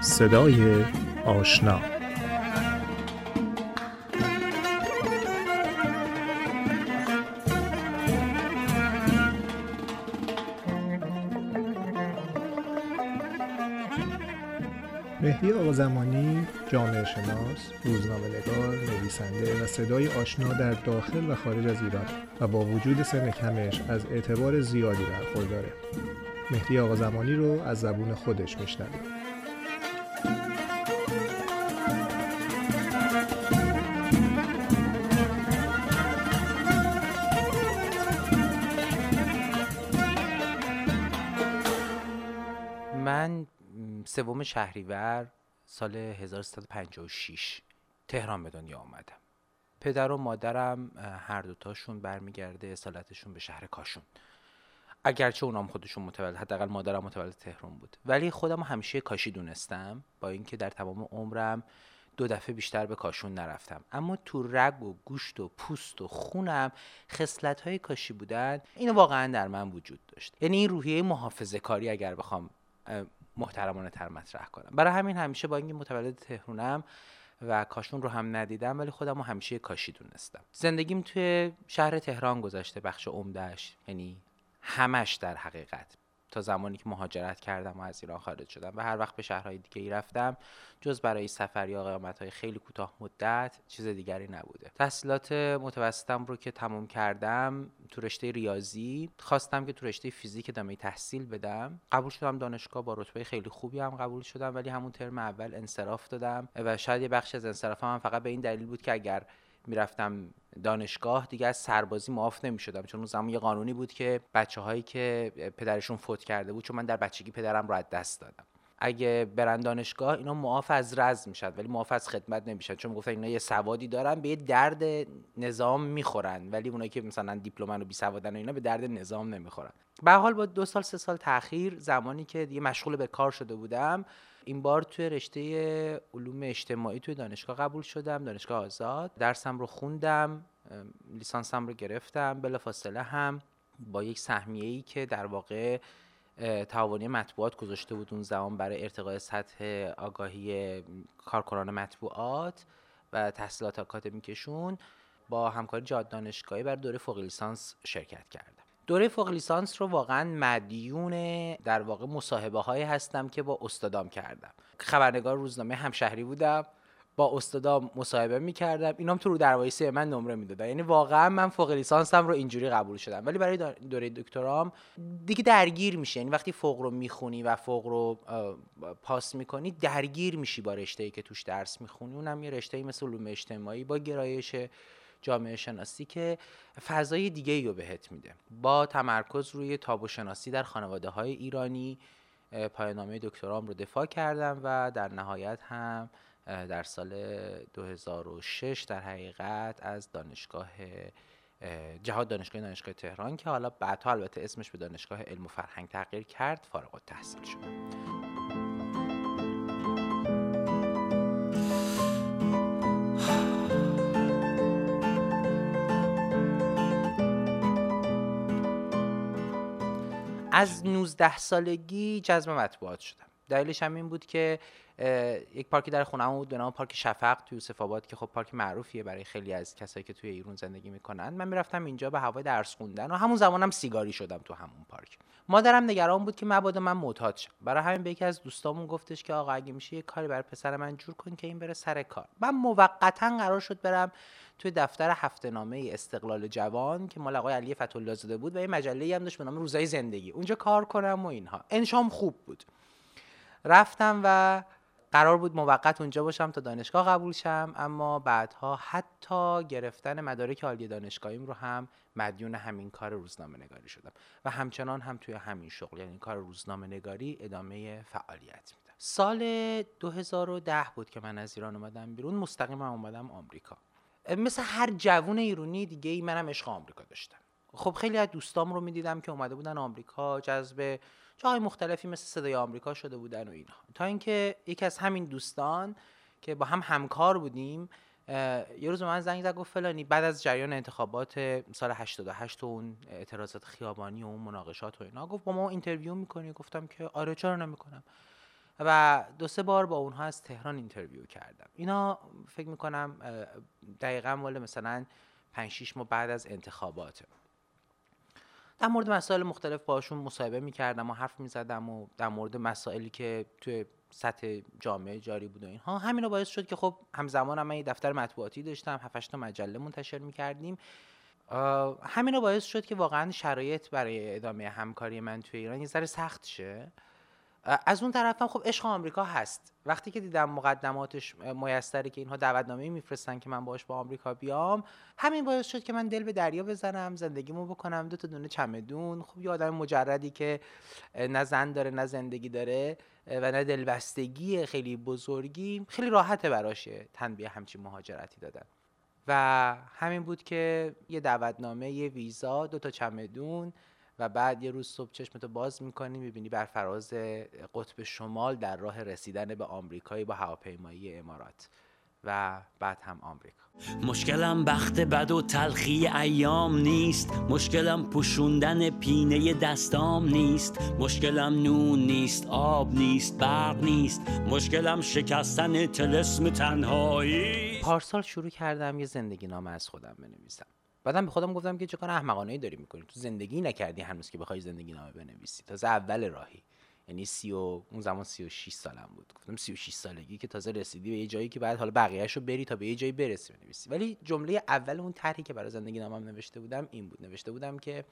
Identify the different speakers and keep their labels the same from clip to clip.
Speaker 1: صدای آشنا مهدی آقا زمانی جامعه شناس، روزنامه نگار، نویسنده و صدای آشنا در داخل و خارج از ایران و با وجود سن کمش از اعتبار زیادی برخورداره. مهدی آقا زمانی رو از زبون خودش میشنویم.
Speaker 2: سوم شهریور سال 1356 تهران به دنیا آمدم پدر و مادرم هر دوتاشون برمیگرده اصالتشون به شهر کاشون. اگرچه اونام خودشون متولد حداقل مادرم متولد تهران بود. ولی خودم همیشه کاشی دونستم با اینکه در تمام عمرم دو دفعه بیشتر به کاشون نرفتم. اما تو رگ و گوشت و پوست و خونم خصلت های کاشی بودن اینو واقعا در من وجود داشت. یعنی این روحیه محافظه کاری اگر بخوام محترمانه تر مطرح کنم. برای همین همیشه با اینکه متولد تهرونم و کاشون رو هم ندیدم ولی خودم رو همیشه کاشی دونستم. زندگیم توی شهر تهران گذشته بخش عمدهش یعنی همش در حقیقت. تا زمانی که مهاجرت کردم و از ایران خارج شدم. و هر وقت به شهرهای دیگه ای رفتم جز برای سفر یا قیامت های خیلی کوتاه مدت چیز دیگری نبوده. تحصیلات متوسطم رو که تموم کردم تو رشته ریاضی خواستم که تو رشته فیزیک ادامه تحصیل بدم. قبول شدم دانشگاه با رتبه خیلی خوبی هم قبول شدم ولی همون ترم اول انصراف دادم. و شاید یه بخش از انصرافم فقط به این دلیل بود که اگر می‌رفتم دانشگاه دیگه از سربازی معاف نمی شدم چون اون زمان یه قانونی بود که بچه هایی که پدرشون فوت کرده بود چون من در بچگی پدرم رو از دست دادم. اگه برن دانشگاه اینا معاف از رز می‌شد ولی معاف از خدمت نمیشن. چون گفتن اینا یه سوادی دارن به یه درد نظام می‌خورن. ولی اونایی که مثلا دیپلمن و بی سوادن و اینا به درد نظام نمی‌خورن. به حال با دو سال سه سال تاخیر زمانی که دیگه مشغول به کار شده بودم این بار توی رشته علوم اجتماعی توی دانشگاه قبول شدم دانشگاه آزاد. درسم رو خوندم لیسانسم رو گرفتم بلافاصله هم با یک سهمیه ای که در واقع تعاونی مطبوعات گذاشته بود اون زمان برای ارتقای سطح آگاهی کارکنان مطبوعات و تحصیلات آکادمیکشون با همکاری جاد دانشگاهی بر دوره فوق لیسانس شرکت کردم. دوره فوق لیسانس رو واقعا مدیون در واقع مصاحبه هایی هستم که با استادام کردم. خبرنگار روزنامه همشهری بودم با استادام مصاحبه می‌کردم. اینام تو رو دروایسی من نمره می‌دادن. یعنی واقعا من فوق لیسانسم رو اینجوری قبول شدم. ولی برای دوره دکترام دیگه درگیر میشه یعنی وقتی فوق رو می‌خونی و فوق رو پاس می‌کنی درگیر میشی با رشته که توش درس می‌خونی. اونم یه رشته مثل علوم اجتماعی با گرایش جامعه شناسی که فضای دیگه رو بهت میده. با تمرکز روی تابو شناسی در خانواده های ایرانی پایانامه دکترام رو دفاع کردم و در نهایت هم در سال 2006 در حقیقت از دانشگاه جهاد دانشگاه دانشگاه تهران که حالا بعدها البته اسمش به دانشگاه علم و فرهنگ تغییر کرد فارغ التحصیل شدم. از 19 سالگی جذب مطبوعات شدم. دلیلش هم این بود که یک پارکی در خونم بود به نام پارک شفق توی یوسف آباد که خب پارک معروفیه برای خیلی از کسایی که توی ایران زندگی می‌کنن. من می‌رفتم اینجا به هوای درس خوندن و همون زمانم سیگاری شدم تو همون پارک. مادرم نگران بود که مبادا من معتاد شم. برای همین به یکی از دوستامون گفتش که آقا اگه میشه یه کاری برای پسر من جور کن که این بره سر کار. من موقتا قرار شد برم توی دفتر هفته نامه استقلال جوان که مال آقای علی فتولا زاده بود و یه مجله هم داشت به نام روزای زندگی. اونجا کار کنم و اینها. انشام خوب بود. رفتم و قرار بود موقت اونجا باشم تا دانشگاه قبول شم اما بعدها حتی گرفتن مدارک عالی دانشگاهیم رو هم مدیون همین کار روزنامه نگاری شدم و همچنان هم توی همین شغل یعنی کار روزنامه نگاری ادامه فعالیت میدم. سال 2010 بود که من از ایران اومدم بیرون مستقیم اومدم آمریکا. مثل هر جوون ایرانی دیگه ای منم عشق آمریکا داشتم. خب خیلی از دوستام رو می‌دیدم که اومده بودن آمریکا جذب جاهای مختلفی مثل صدای آمریکا شده بودن و اینها. تا اینکه یکی از همین دوستان که با هم همکار بودیم یه روز من زنگ زد گفت فلانی بعد از جریان انتخابات سال 88 و اون اعتراضات خیابانی و اون مناقشات و اینا گفت با ما interview می‌کنی؟ گفتم که آره چرا نمی‌کنم؟ و دو سه بار با اونها از تهران interview کردم. اینا فکر می‌کنم دقیقا مال مثلا 5 6 ماه بعد از انتخابات در مورد مسائل مختلف باشون مصاحبه می‌کردم و حرف می‌زدم و در مورد مسائلی که توی سطح جامعه جاری بود و اینها. همین رو باعث شد که خب همزمان هم من یه دفتر مطبوعاتی داشتم 7 تا مجله منتشر می‌کردیم. همین رو باعث شد که واقعا شرایط برای ادامه همکاری من توی ایران یه ذره سخت شه. از اون طرف هم خب عشق آمریکا هست. وقتی که دیدم مقدماتش میسره که اینها دعوتنامه میفرستن که من باش با آمریکا بیام همین باعث شد که من دل به دریا بزنم زندگیمو بکنم دو تا دونه چمدون خب یه آدم مجردی که نه زن داره نه زندگی داره و نه دلبستگی خیلی بزرگی خیلی راحته براشه تنبیه همچین مهاجرتی دادن. و همین بود که یه دعوتنامه یه ویزا دو تا چمدون و بعد یه روز صبح چشمتو باز می‌کنی می‌بینی بر فراز قطب شمال در راه رسیدن به آمریکایی با هواپیمایی امارات و بعد هم آمریکا.
Speaker 3: مشکلم بخت بد و تلخی ایام نیست. مشکلم پوشوندن پینه دستام نیست. مشکلم نون نیست آب نیست برق نیست. مشکلم شکستن تلسم تنهایی.
Speaker 2: پارسال شروع کردم یه زندگی نامه از خودم بنویسم. بعدم به خودم گفتم که چه کار احمقانه ای داری می‌کنی؟ تو زندگی نکردی هنوز که بخوای زندگی نامه بنویسی. تازه اول راهی. یعنی سی و اون زمان 36 سالم بود. گفتم 36 سالگی که تازه رسیدی به یه جایی که بعد حالا بقیه‌اش رو بری تا به یه جایی برسی بنویسی. ولی جمله اول اون طرحی که برای زندگی نامم نوشته بودم این بود. نوشته بودم که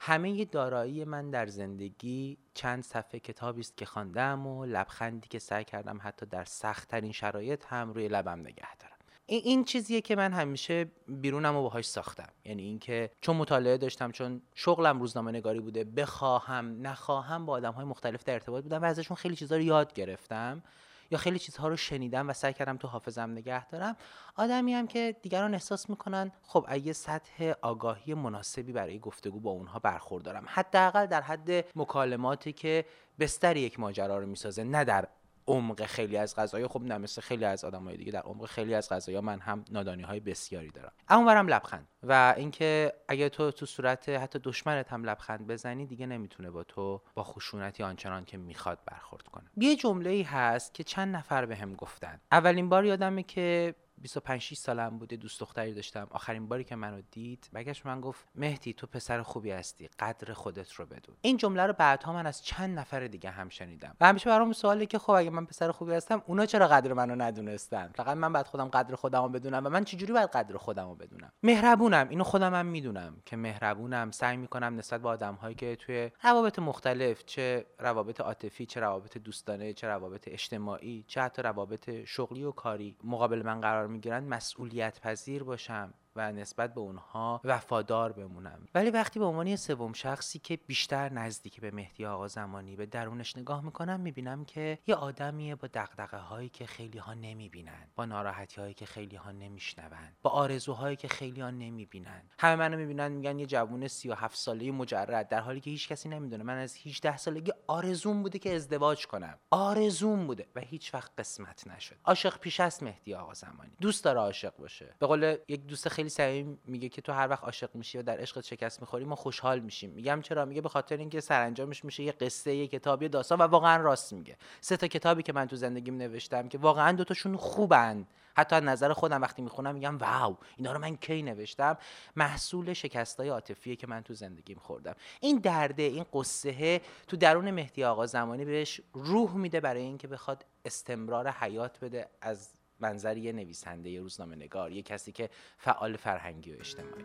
Speaker 2: همه دارایی من در زندگی چند صفحه کتابی است که خواندم و لبخندی که سعی کردم حتی در سختترین شرایط هم روی لبم نگه دارم. این چیزیه که من همیشه بیرونم رو باهاش ساختم. یعنی اینکه چون مطالعه داشتم چون شغلم روزنامه نگاری بوده بخواهم نخواهم با آدم های مختلف در ارتباط بودم و ازشون خیلی چیزها رو یاد گرفتم یا خیلی چیزها رو شنیدم و سعی کردم تو حافظم نگه دارم. آدمی هم که دیگران احساس می‌کنن خب اگه سطح آگاهی مناسبی برای گفتگو با اونها برخوردارم. حداقل در حد مکالماتی که بستر یک ماجرا رو می‌سازه نه در عمق خیلی از غذایا خب نه مثل خیلی از آدمای دیگه در عمق خیلی از غذایا من هم نادانی های بسیاری دارم. اما برم لبخند. و اینکه اگه تو تو صورت حتی دشمنت هم لبخند بزنی دیگه نمی‌تونه با تو با خشونتی آنچنان که می‌خواد برخورد کنه. یه جمله ای هست که چند نفر بهم گفتن. اولین بار یادمه که 25 6 سالم بوده دوست دختری داشتم. آخرین باری که منو دید برگشت من گفت مهدی تو پسر خوبی هستی قدر خودت رو بدون. این جمله رو بعدها من از چند نفر دیگه هم شنیدم. و همیشه برام سواله که خب اگه من پسر خوبی هستم اونا چرا قدر منو ندونستن؟ فقط من بعد خودم قدر خودم رو بدونم و من چجوری باید قدر خودم رو بدونم؟ مهربونم اینو خودم هم می‌دونم که مهربونم سعی می‌کنم نسبت به آدم هایی که توی روابط مختلف چه روابط عاطفی چه روابط دوستانه چه روابط اجتماعی چه حتی روابط شغلی و کاری مقابل من قرار می‌گیرن مسئولیت پذیر باشم. و نسبت به اونها وفادار بمونم. ولی وقتی به عنوان سوم شخصی که بیشتر نزدیک به مهدی آقا زمانی به درونش نگاه می‌کنم می‌بینم که یه آدمیه با دقدقه هایی که خیلی ها نمی‌بینن با ناراحتی هایی که خیلی ها نمیشنون با آرزوهایی که خیلی ها نمی‌بینن. همه منو می‌بینن میگن یه جوون 37 ساله مجرد در حالی که هیچ کسی نمی‌دونه. من از 18 سالگی آرزوم بوده که ازدواج کنم. آرزوم بوده و هیچ وقت قسمت نشد. عاشق پیش است مهدی آقا زمانی. دوست داره عاشق باشه. به قول یک دوست خیلی میگه که تو هر وقت عاشق میشی و در عشقت شکست می‌خوری ما خوشحال میشیم. میگم چرا؟ میگه به خاطر اینکه سرانجامش میشه یه قصه یه کتاب یه داستان و واقعا راست میگه. سه تا کتابی که من تو زندگیم نوشتم که واقعا دوتاشون خوبن. حتی از نظر خودم وقتی می‌خونم میگم واو اینا رو من کی نوشتم؟ محصول شکستای عاطفیه که من تو زندگیم خوردم. این درده این قصه تو درون مهدی آقا زمانی بهش روح میده برای اینکه بخواد استمرار حیات بده از منظر یه نویسنده یه روزنامه نگار یه کسی که فعال فرهنگی و اجتماعی.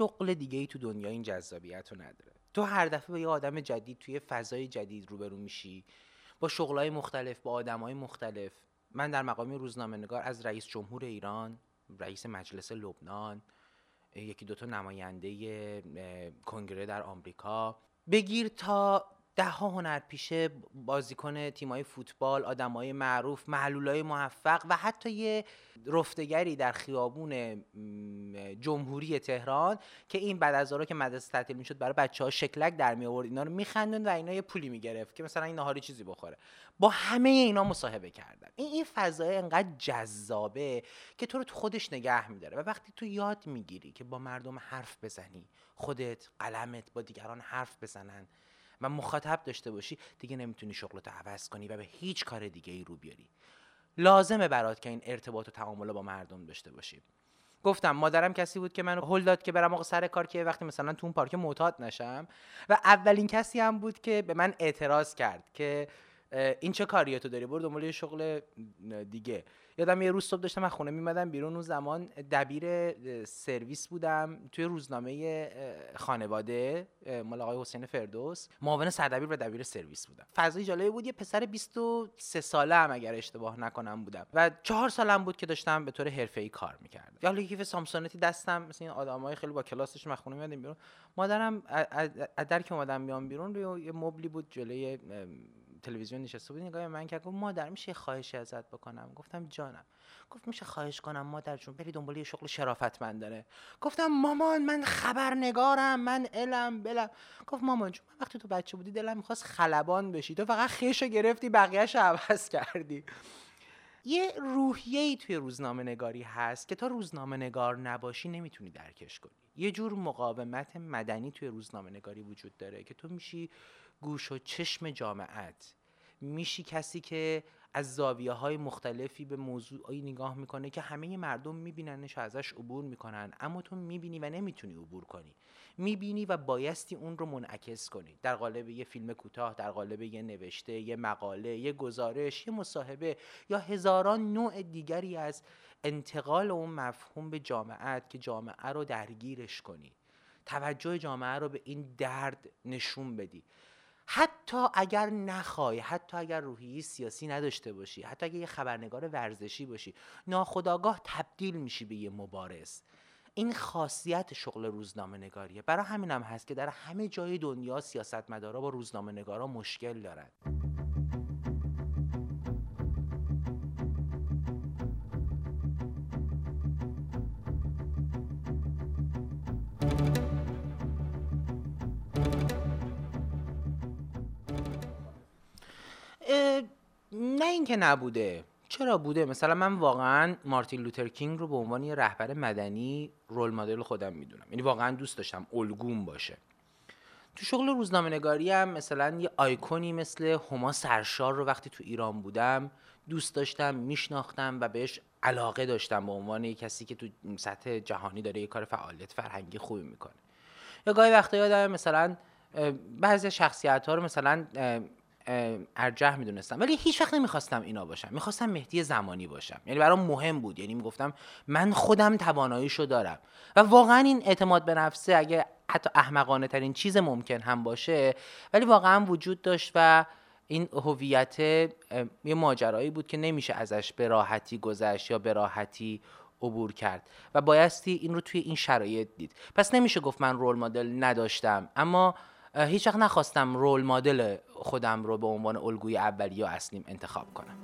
Speaker 2: شغل دیگه ای تو دنیا این جذابیت رو نداره. تو هر دفعه با یه آدم جدید توی فضای جدید روبرو میشی با شغلهای مختلف با آدمهای مختلف. من در مقامی روزنامه نگار از رئیس جمهور ایران رئیس مجلس لبنان یکی دوتا نماینده کنگره در آمریکا. بگیر تا ده ها هنرپیشه بازیکن تیمای فوتبال آدمای معروف معلولای موفق و حتی یه رفتگری در خیابون جمهوری تهران که این بعد از که مدرسه تعطیل می‌شد برای بچه ها شکلک در می آورد اینا رو میخندون و اینا یه پولی می‌گرفت که مثلا این نهاری چیزی بخوره. با همه اینا مصاحبه کردن این این فضای انقدر جذابه که تو رو تو خودش نگه میداره و وقتی تو یاد می‌گیری که با مردم حرف بزنی خودت قلمت با دیگران حرف بزنن و مخاطب داشته باشی دیگه نمی‌تونی شغلتو عوض کنی و به هیچ کار دیگه ای رو بیاری. لازمه برات که این ارتباط و تعامل با مردم داشته باشی. گفتم مادرم کسی بود که من هل داد که برم آقا سر کار که وقتی مثلا تو اون پارک معتاد نشم. و اولین کسی هم بود که به من اعتراض کرد که این چه کاریه تو داری؟ برو دنبال شغل دیگه. یادم یه روز صبح داشتم از خونه میمدم بیرون اون زمان دبیر سرویس بودم توی روزنامه خانواده مال آقای حسین فردوس. معاون سردبیر و دبیر سرویس بودم. فضای جالبی بود یه پسر 23 ساله هم اگر اشتباه نکنم بودم. و چهار سالم بود که داشتم به طور حرفه‌ای کار می‌کردم. یا کیف سامسونتی دستم مثل این آدمای خیلی با کلاسش من خونه میادم بیرون. مادرم از در که اومدم میام بیرون روی یه مبلی بود جلوی تلویزیون نشسته بود نگاه من کرد گفت مادر میشه خواهشی ازت بکنم؟ گفتم جانم. گفت میشه خواهش کنم مادر جون بری دنبال یه شغل شرافتمندانه گفتم مامان من خبرنگارم من علم بلم. گفت مامان جون وقتی تو بچه بودی دلم می‌خواست خلبان بشی. تو فقط خیشو گرفتی بقیهش عوض کردی. یه روحیه ای توی روزنامه نگاری هست که تا روزنامه نگار نباشی نمی‌تونی درکش کنی. یه جور مقاومت مدنی توی روزنامه نگاری وجود داره که تو میشی گوش و چشم جامعت. میشی کسی که از زاویه های مختلفی به موضوعی نگاه می‌کنه که همه مردم میبیننش و ازش عبور می‌کنن اما تو می‌بینی و نمی‌تونی عبور کنی. می‌بینی و بایستی اون رو منعکس کنی. در قالب یه فیلم کوتاه در قالب یه نوشته یه مقاله یه گزارش یه مصاحبه یا هزاران نوع دیگری از انتقال اون مفهوم به جامعت که جامعه رو درگیرش کنی. توجه جامعه رو به این درد نشون بدی. حتی اگر نخوای حتی اگر روحیه سیاسی نداشته باشی حتی اگر یه خبرنگار ورزشی باشی ناخداگاه تبدیل میشی به یه مبارز. این خاصیت شغل روزنامه نگاریه برای همین هم هست که در همه جای دنیا سیاستمدارا با روزنامه نگارا مشکل دارن. نه اینکه نبوده. چرا بوده؟ مثلا من واقعا مارتین لوتر کینگ رو به عنوان یه رهبر مدنی رول مدل خودم می‌دونم. یعنی واقعا دوست داشتم الگوم باشه. تو شغل روزنامه نگاری هم مثلا یه آیکونی مثل هما سرشار رو وقتی تو ایران بودم دوست داشتم میشناختم و بهش علاقه داشتم به عنوان یه کسی که تو سطح جهانی داره یه کار فعالیت فرهنگی خوبی می‌کنه. یا گاهی وقتا یادم مثلا بعضی شخصیت ها رو مثلا ارجح می‌دونستم. ولی هیچ وقت نمی‌خواستم اینا باشم. می‌خواستم مهدی زمانی باشم. یعنی برام مهم بود. یعنی می‌گفتم من خودم تواناییشو دارم. و واقعا این اعتماد به نفسه اگه حتی احمقانه ترین چیز ممکن هم باشه ولی واقعا وجود داشت و این هویت یه ماجرایی بود که نمیشه ازش به راحتی گذشت یا به راحتی عبور کرد. و بایستی این رو توی این شرایط دید. پس نمیشه گفت من رول مدل نداشتم. اما هیچ وقت نخواستم رول مدل خودم رو به عنوان الگوی اولی یا اصلیم انتخاب کنم.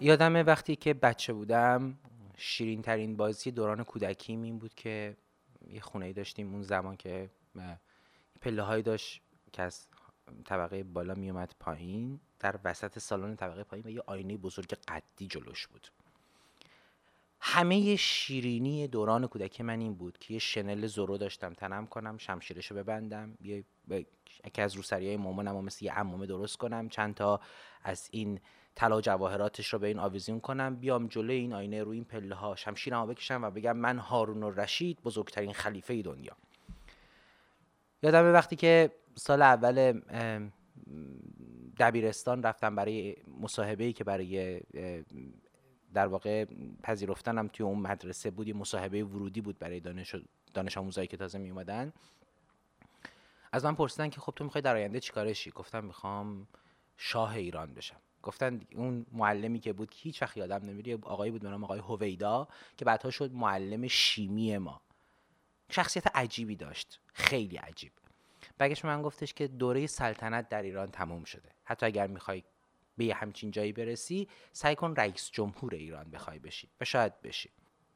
Speaker 2: یادمه وقتی که بچه بودم شیرین ترین بازی دوران کودکیم این بود که یه خونه داشتیم اون زمان که پله داشت که از طبقه بالا می اومد پایین در وسط سالن طبقه پایین و یه آینه بزرگ قدی جلوش بود. همه شیرینی دوران کودکی من این بود که یه شنل زورو داشتم تنم کنم شمشیرشو ببندم یه یکی از روسری های مامانم مثل یه عمومه درست کنم چند تا از این طلا جواهراتش رو به این آویزون کنم بیام جلوی این آینه روی این پله ها شمشیرمو بکشم و بگم من هارون الرشید بزرگترین خلیفه دنیا. یادم وقتی که سال اول دبیرستان رفتم برای مصاحبه ای که برای در واقع پذیرفتنم توی اون مدرسه بود یه مصاحبه ورودی بود برای دانش, دانش آموزایی که تازه می اومدن از من پرسیدن که خب تو می‌خوای در آینده چیکارشی گفتم می‌خوام شاه ایران بشم. گفتن اون معلمی که بود هیچ وقت یادم نمیره آقایی بود نام آقای هویدا که بعدها شد معلم شیمی ما. شخصیت عجیبی داشت. خیلی عجیب. بگش من گفتش که دوره سلطنت در ایران تموم شده. حتی اگر می‌خوای به یه همچین جایی برسی سعی کن رئیس جمهور ایران بخوای بشی و شاید بشی.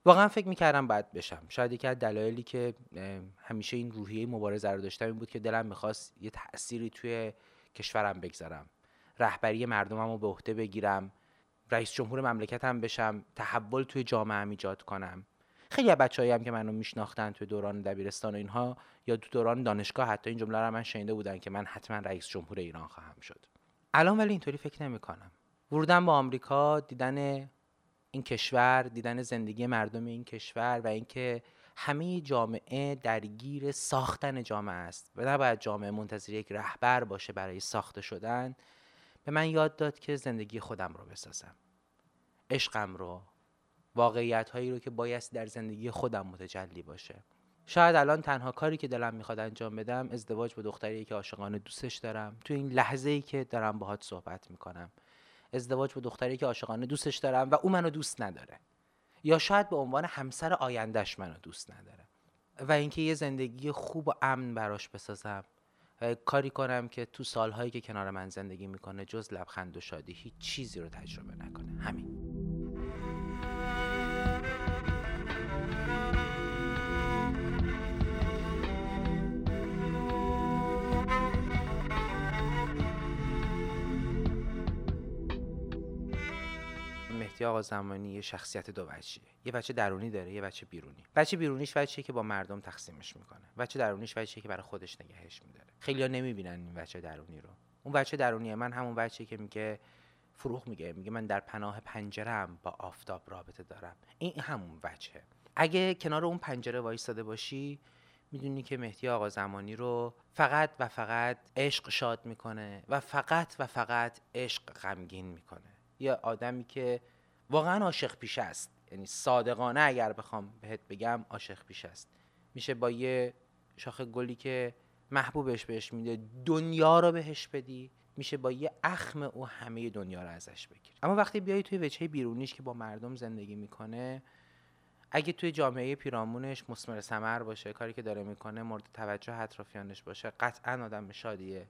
Speaker 2: واقعا فکر می‌کردم باید بشم. شاید یکی از دلایلی که همیشه این روحیه مبارزه رو داشتم این بود که دلم می‌خواست یه تأثیری توی کشورم بگذارم. رهبری مردمم رو به عهده بگیرم. رئیس جمهور مملکتم بشم. تحول توی جامعه ایجاد کنم. خیلی از بچه‌ای هم که منو میشناختن توی دوران دبیرستان و اینها یا تو دوران دانشگاه حتی این جمله رو من شنیده بودن که من حتما رئیس جمهور ایران خواهم شد. الان ولی اینطوری فکر نمی کنم ورودم به آمریکا دیدن این کشور دیدن زندگی مردم این کشور و اینکه همه جامعه درگیر ساختن جامعه است. و نباید جامعه منتظر یک رهبر باشه برای ساخته شدن. به من یاد داد که زندگی خودم رو بسازم. عشقم رو واقعیت هایی رو که باید در زندگی خودم متجلی باشه. شاید الان تنها کاری که دلم می‌خواد انجام بدم ازدواج با دختری که عاشقانه دوستش دارم. تو این لحظه ای که دارم باهات صحبت می‌کنم. ازدواج با دختری که عاشقانه دوستش دارم و او منو دوست نداره. یا شاید به عنوان همسر آیندهش منو دوست نداره. و اینکه یه زندگی خوب و امن براش بسازم. و کاری کنم که تو سالهایی که کنار من زندگی می‌کنه جز لبخند و شادی هیچ چیزی رو تجربه نکنه. همین. مهدی آقا زمانی یه شخصیت دو وجهیه یه بچه درونی داره یه بچه بیرونی. بچه بیرونیش بچه‌ای که با مردم تقسیمش می‌کنه. بچه درونیش بچه‌ای که برای خودش نگهش میداره. خیلی‌ها نمی‌بینن این بچه درونی رو. اون بچه درونی من همون بچه‌ای که میگه فروغ میگه. میگه من در پناه پنجرم با آفتاب رابطه دارم. این همون بچه. اگه کنار اون پنجره وایستاده باشی می‌دونی که مهدی آقا زمانی رو فقط و فقط عشق شاد می‌کنه و فقط و فقط عشق غمگین می‌کنه. یه آدمی که واقعا عاشق پیش است. یعنی صادقانه اگر بخوام بهت بگم عاشق پیش است. میشه با یه شاخه گلی که محبوبش بهش میده دنیا رو بهش بدی میشه با یه اخم او همه دنیا رو ازش بگیر. اما وقتی بیای توی وجهه بیرونیش که با مردم زندگی می‌کنه اگه توی جامعه پیرامونش مسمر سمر باشه کاری که داره می‌کنه مورد توجه اطرافیانش باشه قطعا آدم شادیه.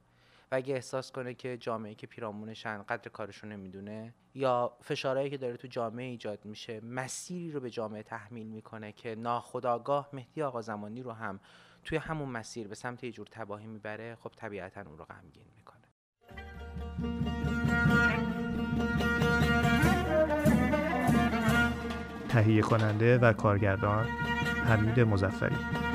Speaker 2: و اگه احساس کنه که جامعه که پیرامونشن قدر کارشون نمی‌دونه یا فشارهایی که داره تو جامعه ایجاد میشه مسیری رو به جامعه تحمیل می‌کنه که ناخداگاه مهدی آقا زمانی رو هم توی همون مسیر به سمت یه جور تباهی می‌بره خب طبیعتا اون رو غمگین می‌کنه.
Speaker 1: تهیه کننده و کارگردان حمید مزفری